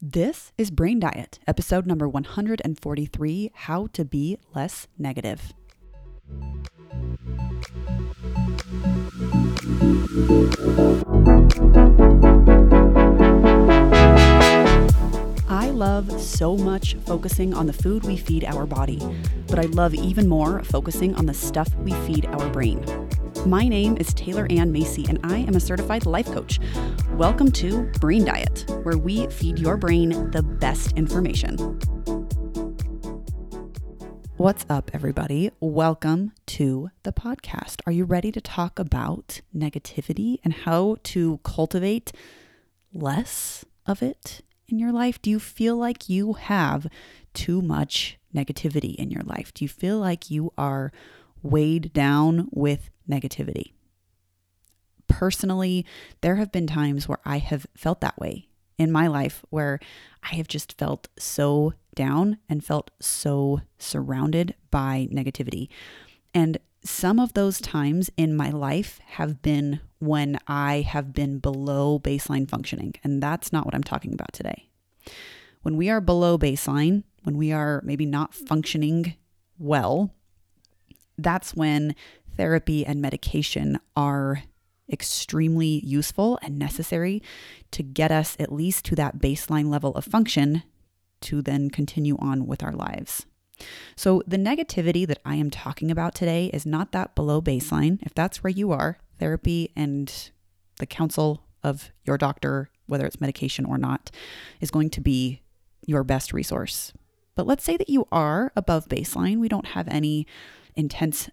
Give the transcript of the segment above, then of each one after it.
This is Brain Diet, episode number 143 How to Be Less Negative. I love so much focusing on the food we feed our body, but I love even more focusing on the stuff we feed our brain. My name is Taylor Ann Macy, and I am a certified life coach. Welcome to Brain Diet, where we feed your brain the best information. What's up, everybody? Welcome to the podcast. Are you ready to talk about negativity and how to cultivate less of it in your life? Do you feel like you have too much negativity in your life? Do you feel like you are weighed down with negativity? Personally, there have been times where I have felt that way in my life where I have just felt so down and felt so surrounded by negativity. And some of those times in my life have been when I have been below baseline functioning. And that's not what I'm talking about today. When we are below baseline, when we are maybe not functioning well, that's when therapy and medication are extremely useful and necessary to get us at least to that baseline level of function to then continue on with our lives. So, the negativity that I am talking about today is not that below baseline. If that's where you are, therapy and the counsel of your doctor, whether it's medication or not, is going to be your best resource. But let's say that you are above baseline. We don't have any intense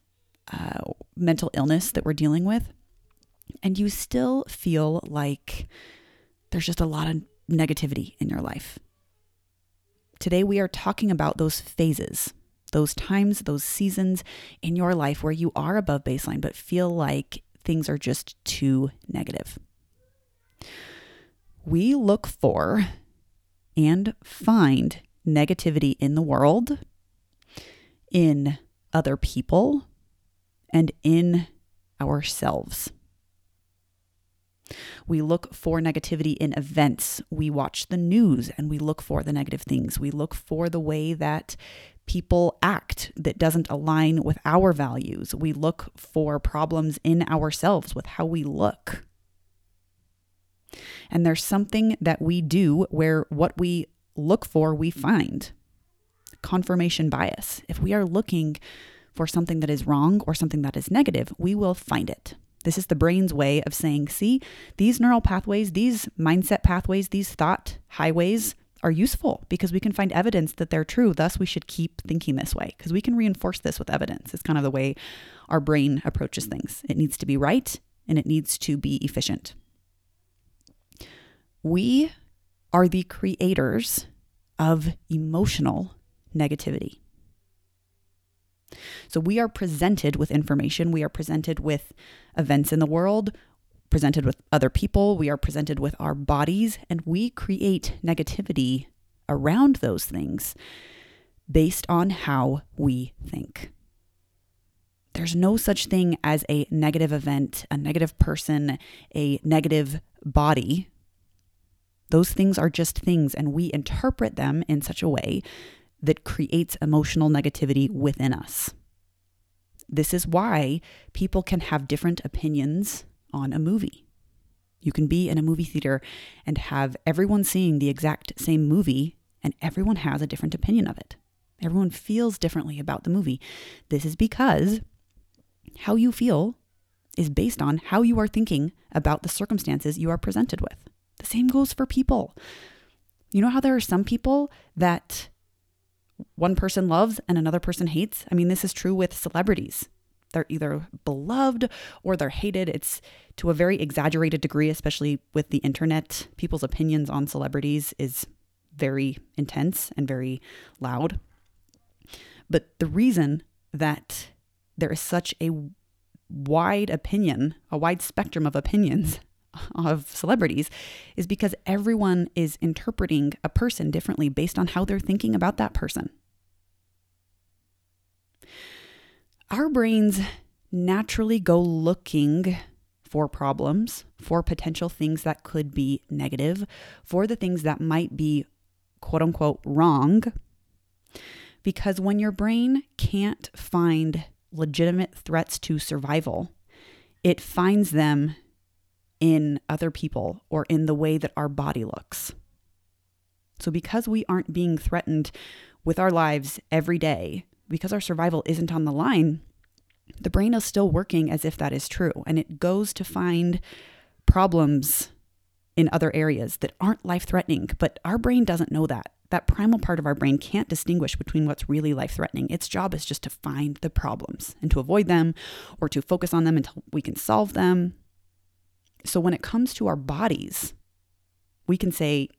uh, mental illness that we're dealing with, and you still feel like there's just a lot of negativity in your life. Today, we are talking about those phases, those times, those seasons in your life where you are above baseline, but feel like things are just too negative. We look for and find negativity in the world, in other people, and in ourselves. We look for negativity in events. We watch the news and we look for the negative things. We look for the way that people act that doesn't align with our values. We look for problems in ourselves with how we look. And there's something that we do where what we look for, we find confirmation bias. If we are looking for something that is wrong or something that is negative, we will find it. This is the brain's way of saying, see, these neural pathways, these mindset pathways, these thought highways are useful because we can find evidence that they're true. Thus, we should keep thinking this way because we can reinforce this with evidence. It's kind of the way our brain approaches things. It needs to be right and it needs to be efficient. We are the creators of emotional negativity. So we are presented with information, we are presented with events in the world, presented with other people, we are presented with our bodies, and we create negativity around those things based on how we think. There's no such thing as a negative event, a negative person, a negative body. Those things are just things, and we interpret them in such a way that creates emotional negativity within us. This is why people can have different opinions on a movie. You can be in a movie theater and have everyone seeing the exact same movie, and everyone has a different opinion of it. Everyone feels differently about the movie. This is because how you feel is based on how you are thinking about the circumstances you are presented with. The same goes for people. You know how there are some people that one person loves and another person hates. I mean, this is true with celebrities. They're either beloved or they're hated. It's to a very exaggerated degree, especially with the internet. People's opinions on celebrities is very intense and very loud. But the reason that there is such a wide opinion, a wide spectrum of opinions of celebrities is because everyone is interpreting a person differently based on how they're thinking about that person. Our brains naturally go looking for problems, for potential things that could be negative, for the things that might be quote unquote wrong because when your brain can't find legitimate threats to survival, it finds them in other people or in the way that our body looks. So, because we aren't being threatened with our lives every day, because our survival isn't on the line, the brain is still working as if that is true. And it goes to find problems in other areas that aren't life threatening, but our brain doesn't know that. That primal part of our brain can't distinguish between what's really life threatening. Its job is just to find the problems and to avoid them or to focus on them until we can solve them. So when it comes to our bodies, we can say,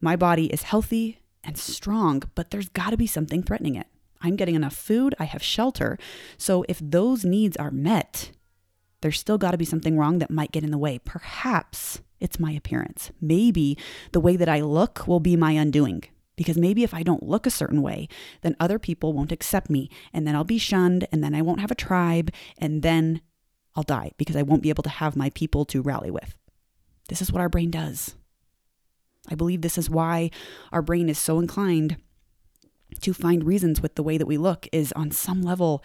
My body is healthy and strong, but there's got to be something threatening it. I'm getting enough food, I have shelter. So if those needs are met, there's still got to be something wrong that might get in the way. Perhaps it's my appearance. Maybe the way that I look will be my undoing. Because maybe if I don't look a certain way, then other people won't accept me, and then I'll be shunned, and then I won't have a tribe, and then I'll die because I won't be able to have my people to rally with. This is what our brain does. I believe this is why our brain is so inclined to find reasons with the way that we look is on some level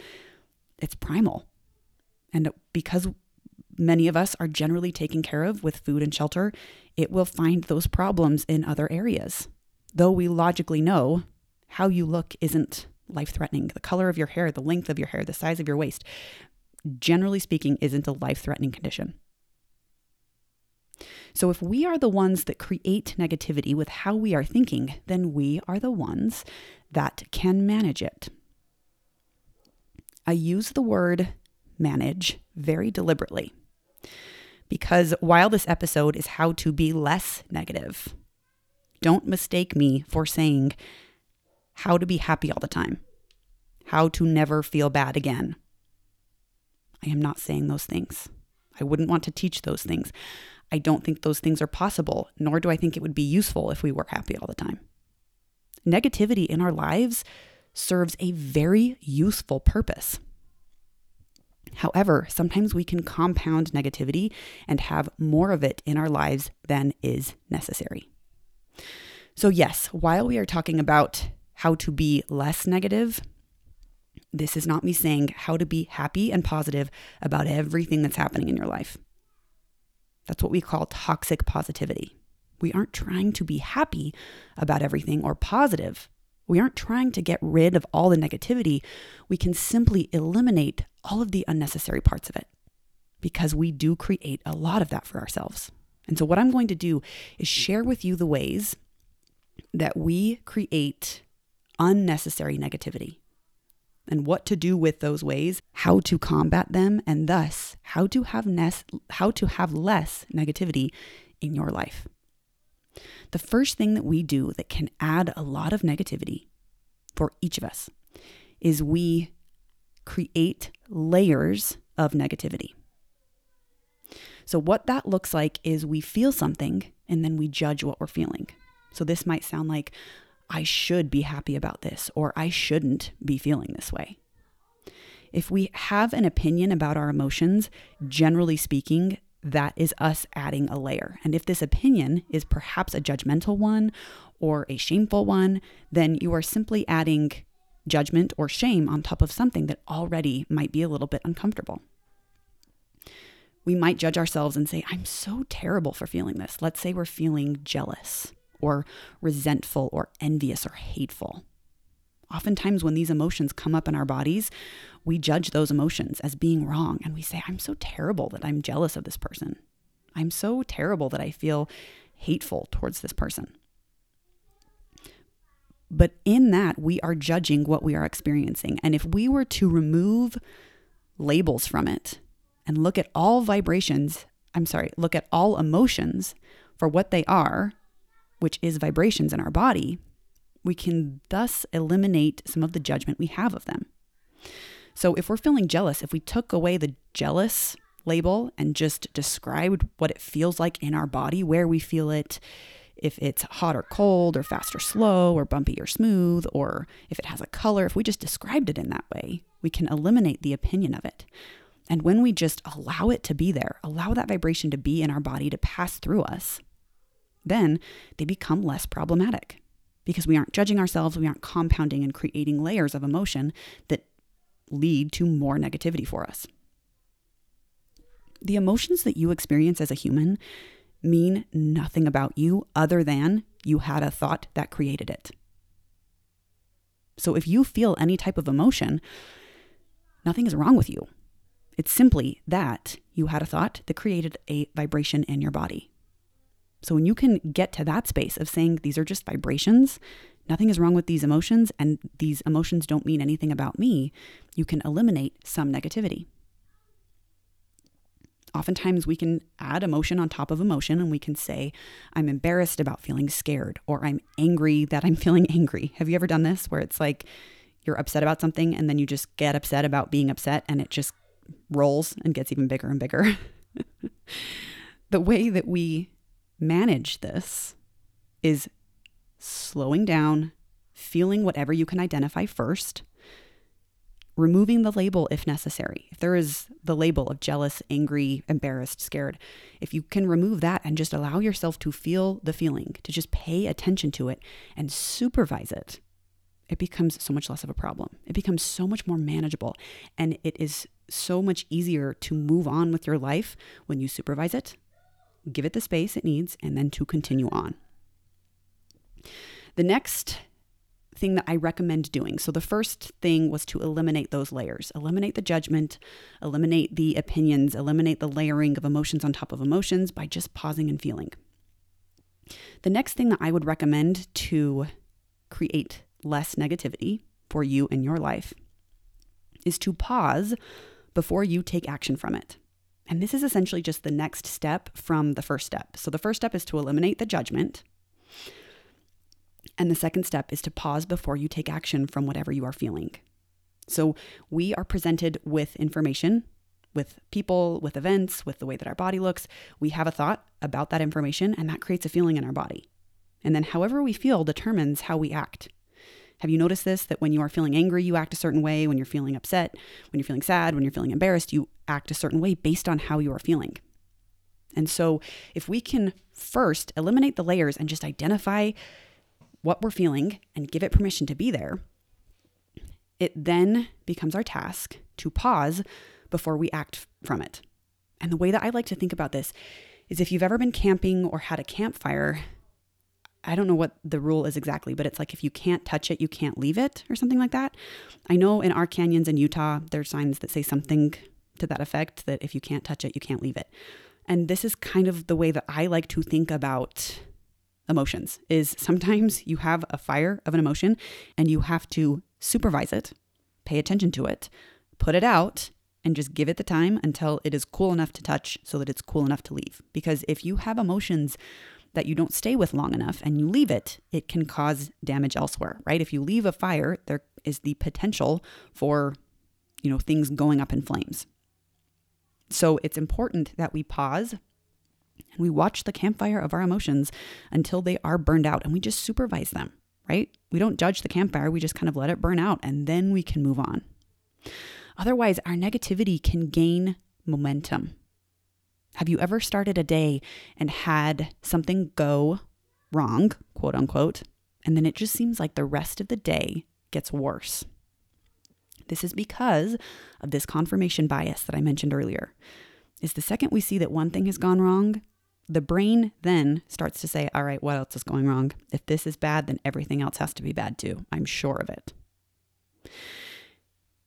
it's primal. And because many of us are generally taken care of with food and shelter, it will find those problems in other areas. Though we logically know how you look isn't life threatening, the color of your hair, the length of your hair, the size of your waist, generally speaking, isn't a life threatening condition. So, if we are the ones that create negativity with how we are thinking, then we are the ones that can manage it. I use the word manage very deliberately because while this episode is how to be less negative, don't mistake me for saying how to be happy all the time, how to never feel bad again. I am not saying those things. I wouldn't want to teach those things. I don't think those things are possible, nor do I think it would be useful if we were happy all the time. Negativity in our lives serves a very useful purpose. However, sometimes we can compound negativity and have more of it in our lives than is necessary. So, yes, while we are talking about how to be less negative, this is not me saying how to be happy and positive about everything that's happening in your life. That's what we call toxic positivity. We aren't trying to be happy about everything or positive. We aren't trying to get rid of all the negativity. We can simply eliminate all of the unnecessary parts of it because we do create a lot of that for ourselves. And so, what I'm going to do is share with you the ways that we create unnecessary negativity and what to do with those ways, how to combat them, and thus how to have ness, how to have less negativity in your life. The first thing that we do that can add a lot of negativity for each of us is we create layers of negativity. So, what that looks like is we feel something and then we judge what we're feeling. So, this might sound like, I should be happy about this, or I shouldn't be feeling this way. If we have an opinion about our emotions, generally speaking, that is us adding a layer. And if this opinion is perhaps a judgmental one or a shameful one, then you are simply adding judgment or shame on top of something that already might be a little bit uncomfortable. We might judge ourselves and say, I'm so terrible for feeling this. Let's say we're feeling jealous or resentful or envious or hateful. Oftentimes, when these emotions come up in our bodies, we judge those emotions as being wrong and we say, I'm so terrible that I'm jealous of this person. I'm so terrible that I feel hateful towards this person. But in that, we are judging what we are experiencing. And if we were to remove labels from it and look at all vibrations, I'm sorry, look at all emotions for what they are, which is vibrations in our body, we can thus eliminate some of the judgment we have of them. So, if we're feeling jealous, if we took away the jealous label and just described what it feels like in our body, where we feel it, if it's hot or cold, or fast or slow, or bumpy or smooth, or if it has a color, if we just described it in that way, we can eliminate the opinion of it. And when we just allow it to be there, allow that vibration to be in our body to pass through us, then they become less problematic because we aren't judging ourselves, we aren't compounding and creating layers of emotion that lead to more negativity for us. The emotions that you experience as a human mean nothing about you other than you had a thought that created it. So if you feel any type of emotion, nothing is wrong with you. It's simply that you had a thought that created a vibration in your body. So when you can get to that space of saying these are just vibrations, nothing is wrong with these emotions, and these emotions don't mean anything about me, you can eliminate some negativity. Oftentimes, we can add emotion on top of emotion and we can say, I'm embarrassed about feeling scared, or I'm angry that I'm feeling angry. Have you ever done this where it's like you're upset about something and then you just get upset about being upset and it just rolls and gets even bigger and bigger? the way that we manage this is slowing down, feeling whatever you can identify first, removing the label if necessary. If there is the label of jealous, angry, embarrassed, scared, if you can remove that and just allow yourself to feel the feeling, to just pay attention to it and supervise it, it becomes so much less of a problem. It becomes so much more manageable. And it is so much easier to move on with your life when you supervise it give it the space it needs, and then to continue on. The next thing that I recommend doing. So, the first thing was to eliminate those layers, eliminate the judgment, eliminate the opinions, eliminate the layering of emotions on top of emotions by just pausing and feeling. The next thing that I would recommend to create less negativity for you in your life is to pause before you take action from it. And this is essentially just the next step from the first step. So the first step is to eliminate the judgment. And the second step is to pause before you take action from whatever you are feeling. So we are presented with information, with people, with events, with the way that our body looks. We have a thought about that information, and that creates a feeling in our body. And then, however we feel determines how we act. Have you noticed this? That when you are feeling angry, you act a certain way. When you're feeling upset, when you're feeling sad, when you're feeling embarrassed, you act a certain way based on how you are feeling. And so, if we can first eliminate the layers and just identify what we're feeling and give it permission to be there, it then becomes our task to pause before we act from it. And the way that I like to think about this is if you've ever been camping or had a campfire, I don't know what the rule is exactly, but it's like if you can't touch it, you can't leave it or something like that. I know in our canyons in Utah, there's signs that say something to that effect that if you can't touch it, you can't leave it. And this is kind of the way that I like to think about emotions is sometimes you have a fire of an emotion and you have to supervise it, pay attention to it, put it out and just give it the time until it is cool enough to touch so that it's cool enough to leave. Because if you have emotions that you don't stay with long enough and you leave it, it can cause damage elsewhere, right? If you leave a fire, there is the potential for, you know, things going up in flames. So it's important that we pause and we watch the campfire of our emotions until they are burned out and we just supervise them, right? We don't judge the campfire, we just kind of let it burn out and then we can move on. Otherwise, our negativity can gain momentum. Have you ever started a day and had something go wrong, quote unquote, and then it just seems like the rest of the day gets worse? This is because of this confirmation bias that I mentioned earlier. Is the second we see that one thing has gone wrong, the brain then starts to say, All right, what else is going wrong? If this is bad, then everything else has to be bad too. I'm sure of it.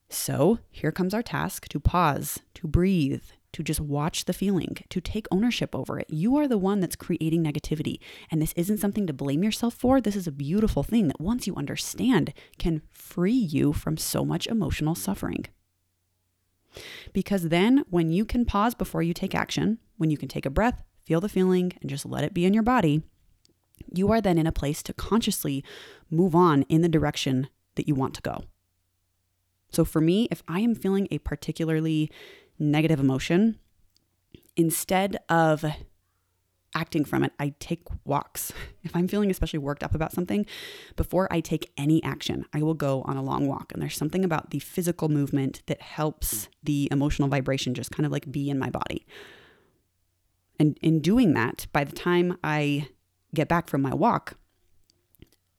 So here comes our task to pause, to breathe, to just watch the feeling, to take ownership over it. You are the one that's creating negativity. And this isn't something to blame yourself for. This is a beautiful thing that once you understand can free you from so much emotional suffering. Because then, when you can pause before you take action, when you can take a breath, feel the feeling, and just let it be in your body, you are then in a place to consciously move on in the direction that you want to go. So, for me, if I am feeling a particularly negative emotion, instead of acting from it, I take walks. If I'm feeling especially worked up about something, before I take any action, I will go on a long walk. And there's something about the physical movement that helps the emotional vibration just kind of like be in my body. And in doing that, by the time I get back from my walk,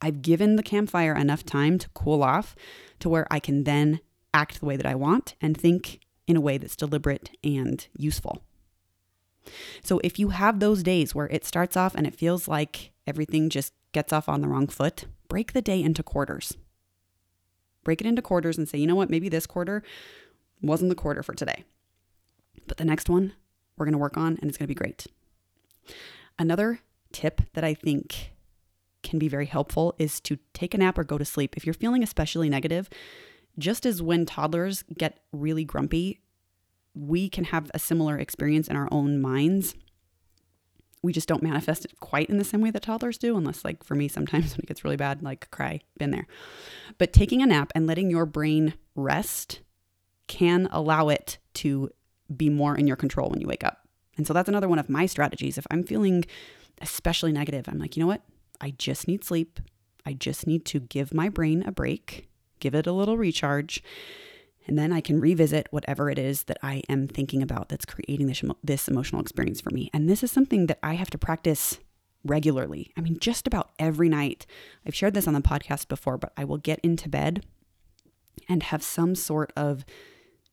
I've given the campfire enough time to cool off to where I can then act the way that I want and think in a way that's deliberate and useful. So if you have those days where it starts off and it feels like everything just gets off on the wrong foot, break the day into quarters. Break it into quarters and say, you know what, maybe this quarter wasn't the quarter for today. But the next one we're going to work on and it's going to be great. Another tip that I think can be very helpful is to take a nap or go to sleep. If you're feeling especially negative, just as when toddlers get really grumpy, we can have a similar experience in our own minds. We just don't manifest it quite in the same way that toddlers do, unless, like, for me, sometimes when it gets really bad, like, cry, been there. But taking a nap and letting your brain rest can allow it to be more in your control when you wake up. And so that's another one of my strategies. If I'm feeling especially negative, I'm like, you know what? I just need sleep. I just need to give my brain a break, give it a little recharge, and then I can revisit whatever it is that I am thinking about that's creating this, this emotional experience for me. And this is something that I have to practice regularly. I mean, just about every night. I've shared this on the podcast before, but I will get into bed and have some sort of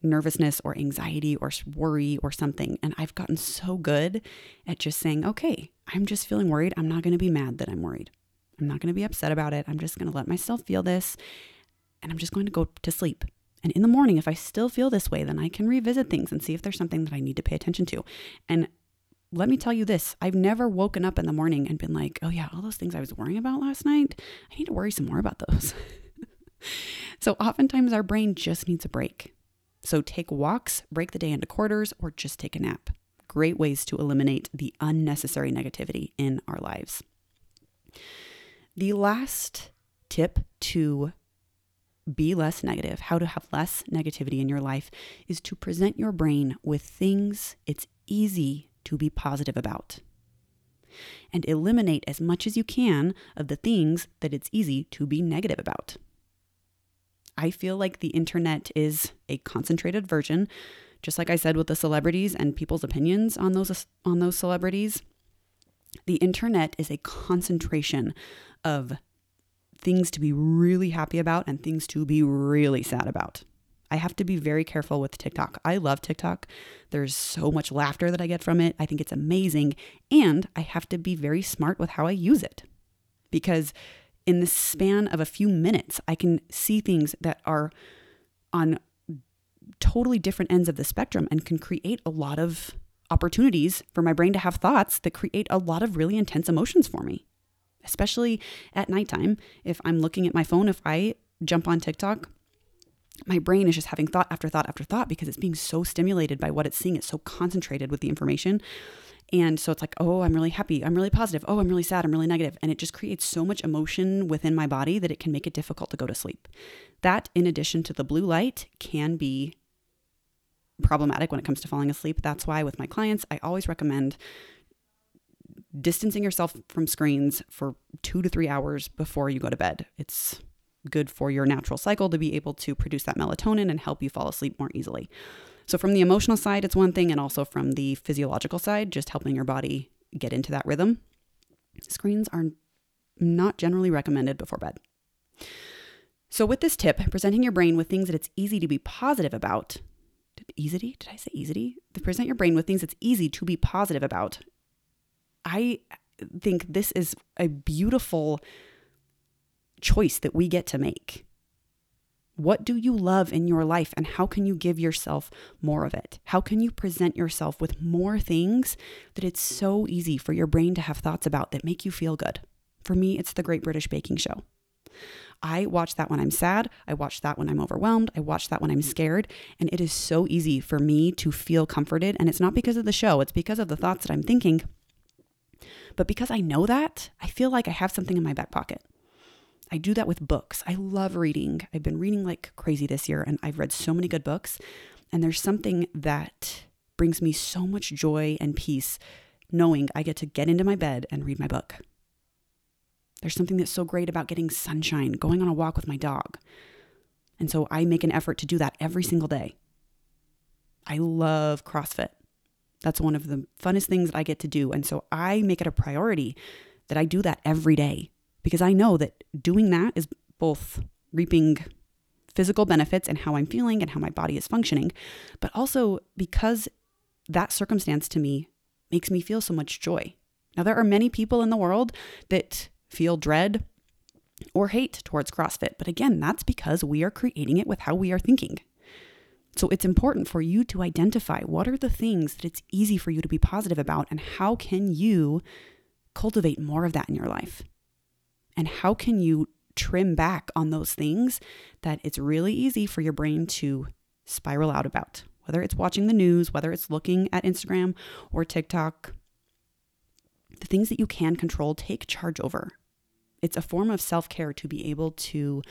nervousness or anxiety or worry or something. And I've gotten so good at just saying, okay, I'm just feeling worried. I'm not going to be mad that I'm worried. I'm not going to be upset about it. I'm just going to let myself feel this and I'm just going to go to sleep. And in the morning, if I still feel this way, then I can revisit things and see if there's something that I need to pay attention to. And let me tell you this I've never woken up in the morning and been like, oh, yeah, all those things I was worrying about last night, I need to worry some more about those. so oftentimes our brain just needs a break. So take walks, break the day into quarters, or just take a nap. Great ways to eliminate the unnecessary negativity in our lives. The last tip to be less negative, how to have less negativity in your life, is to present your brain with things it's easy to be positive about. And eliminate as much as you can of the things that it's easy to be negative about. I feel like the internet is a concentrated version, just like I said with the celebrities and people's opinions on those on those celebrities. The internet is a concentration of things to be really happy about and things to be really sad about. I have to be very careful with TikTok. I love TikTok. There's so much laughter that I get from it. I think it's amazing. And I have to be very smart with how I use it because in the span of a few minutes, I can see things that are on totally different ends of the spectrum and can create a lot of opportunities for my brain to have thoughts that create a lot of really intense emotions for me, especially at nighttime. If I'm looking at my phone, if I jump on TikTok, my brain is just having thought after thought after thought because it's being so stimulated by what it's seeing. It's so concentrated with the information and so it's like, oh, I'm really happy. I'm really positive. Oh, I'm really sad. I'm really negative. And it just creates so much emotion within my body that it can make it difficult to go to sleep. That, in addition to the blue light, can be problematic when it comes to falling asleep. That's why, with my clients, I always recommend distancing yourself from screens for two to three hours before you go to bed. It's good for your natural cycle to be able to produce that melatonin and help you fall asleep more easily. So, from the emotional side, it's one thing, and also from the physiological side, just helping your body get into that rhythm. Screens are not generally recommended before bed. So, with this tip, presenting your brain with things that it's easy to be positive about. Did easy? Did I say easy? To present your brain with things that's easy to be positive about. I think this is a beautiful choice that we get to make. What do you love in your life and how can you give yourself more of it? How can you present yourself with more things that it's so easy for your brain to have thoughts about that make you feel good? For me, it's the Great British Baking Show. I watch that when I'm sad. I watch that when I'm overwhelmed. I watch that when I'm scared. And it is so easy for me to feel comforted. And it's not because of the show, it's because of the thoughts that I'm thinking. But because I know that, I feel like I have something in my back pocket. I do that with books. I love reading. I've been reading like crazy this year and I've read so many good books. And there's something that brings me so much joy and peace knowing I get to get into my bed and read my book. There's something that's so great about getting sunshine, going on a walk with my dog. And so I make an effort to do that every single day. I love CrossFit. That's one of the funnest things that I get to do. And so I make it a priority that I do that every day because I know that doing that is both reaping physical benefits and how I'm feeling and how my body is functioning, but also because that circumstance to me makes me feel so much joy. Now, there are many people in the world that feel dread or hate towards CrossFit, but again, that's because we are creating it with how we are thinking. So it's important for you to identify what are the things that it's easy for you to be positive about and how can you cultivate more of that in your life? And how can you trim back on those things that it's really easy for your brain to spiral out about? Whether it's watching the news, whether it's looking at Instagram or TikTok, the things that you can control, take charge over. It's a form of self care to be able to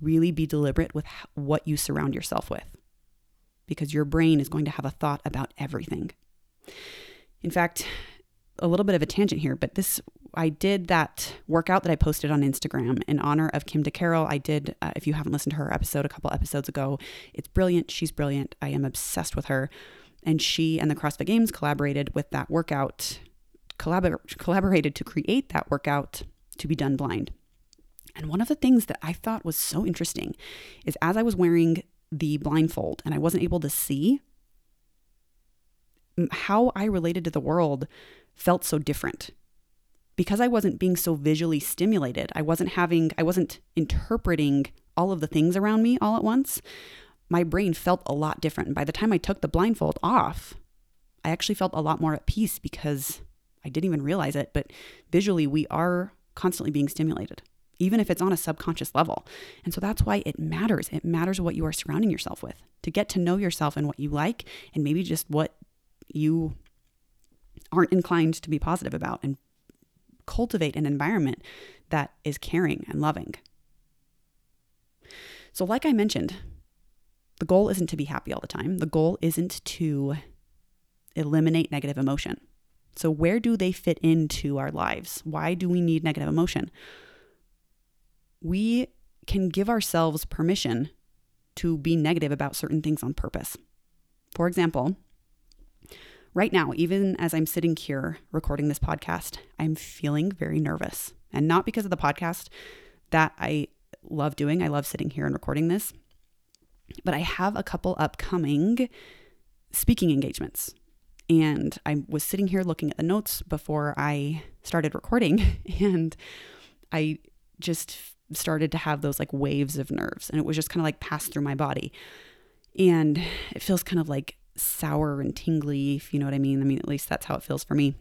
really be deliberate with what you surround yourself with because your brain is going to have a thought about everything. In fact, a little bit of a tangent here, but this I did that workout that I posted on Instagram in honor of Kim DeCarroll. I did, uh, if you haven't listened to her episode a couple episodes ago, it's brilliant. She's brilliant. I am obsessed with her. And she and the CrossFit Games collaborated with that workout, collabor- collaborated to create that workout to be done blind. And one of the things that I thought was so interesting is as I was wearing the blindfold and I wasn't able to see, how I related to the world felt so different. Because I wasn't being so visually stimulated, I wasn't having, I wasn't interpreting all of the things around me all at once. My brain felt a lot different. And by the time I took the blindfold off, I actually felt a lot more at peace because I didn't even realize it, but visually we are constantly being stimulated even if it's on a subconscious level. And so that's why it matters. It matters what you are surrounding yourself with to get to know yourself and what you like, and maybe just what you aren't inclined to be positive about, and cultivate an environment that is caring and loving. So, like I mentioned, the goal isn't to be happy all the time. The goal isn't to eliminate negative emotion. So, where do they fit into our lives? Why do we need negative emotion? We can give ourselves permission to be negative about certain things on purpose. For example, right now, even as I'm sitting here recording this podcast, I'm feeling very nervous. And not because of the podcast that I love doing, I love sitting here and recording this, but I have a couple upcoming speaking engagements. And I was sitting here looking at the notes before I started recording, and I just started to have those like waves of nerves and it was just kind of like passed through my body. And it feels kind of like sour and tingly, if you know what I mean. I mean, at least that's how it feels for me.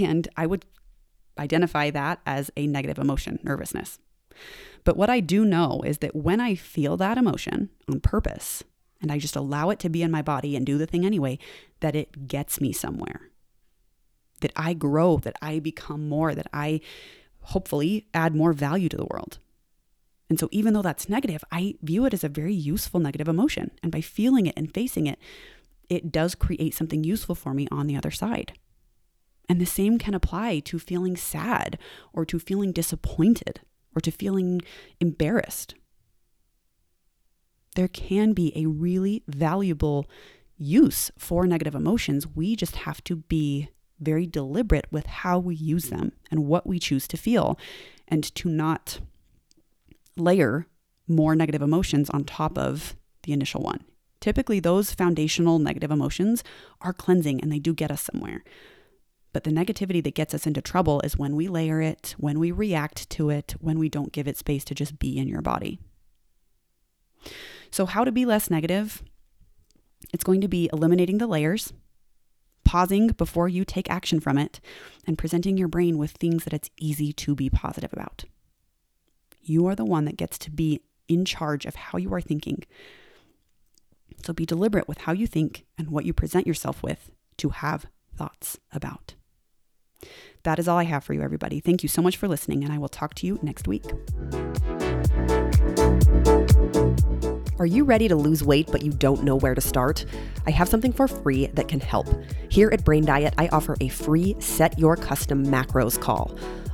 And I would identify that as a negative emotion, nervousness. But what I do know is that when I feel that emotion on purpose and I just allow it to be in my body and do the thing anyway, that it gets me somewhere. That I grow, that I become more, that I hopefully add more value to the world. And so, even though that's negative, I view it as a very useful negative emotion. And by feeling it and facing it, it does create something useful for me on the other side. And the same can apply to feeling sad or to feeling disappointed or to feeling embarrassed. There can be a really valuable use for negative emotions. We just have to be very deliberate with how we use them and what we choose to feel, and to not layer more negative emotions on top of the initial one. Typically, those foundational negative emotions are cleansing and they do get us somewhere. But the negativity that gets us into trouble is when we layer it, when we react to it, when we don't give it space to just be in your body. So, how to be less negative? It's going to be eliminating the layers, pausing before you take action from it, and presenting your brain with things that it's easy to be positive about. You are the one that gets to be in charge of how you are thinking. So be deliberate with how you think and what you present yourself with to have thoughts about. That is all I have for you, everybody. Thank you so much for listening, and I will talk to you next week. Are you ready to lose weight but you don't know where to start? I have something for free that can help. Here at Brain Diet, I offer a free set your custom macros call.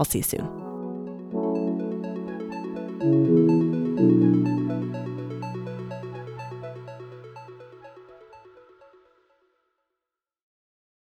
I'll see you soon.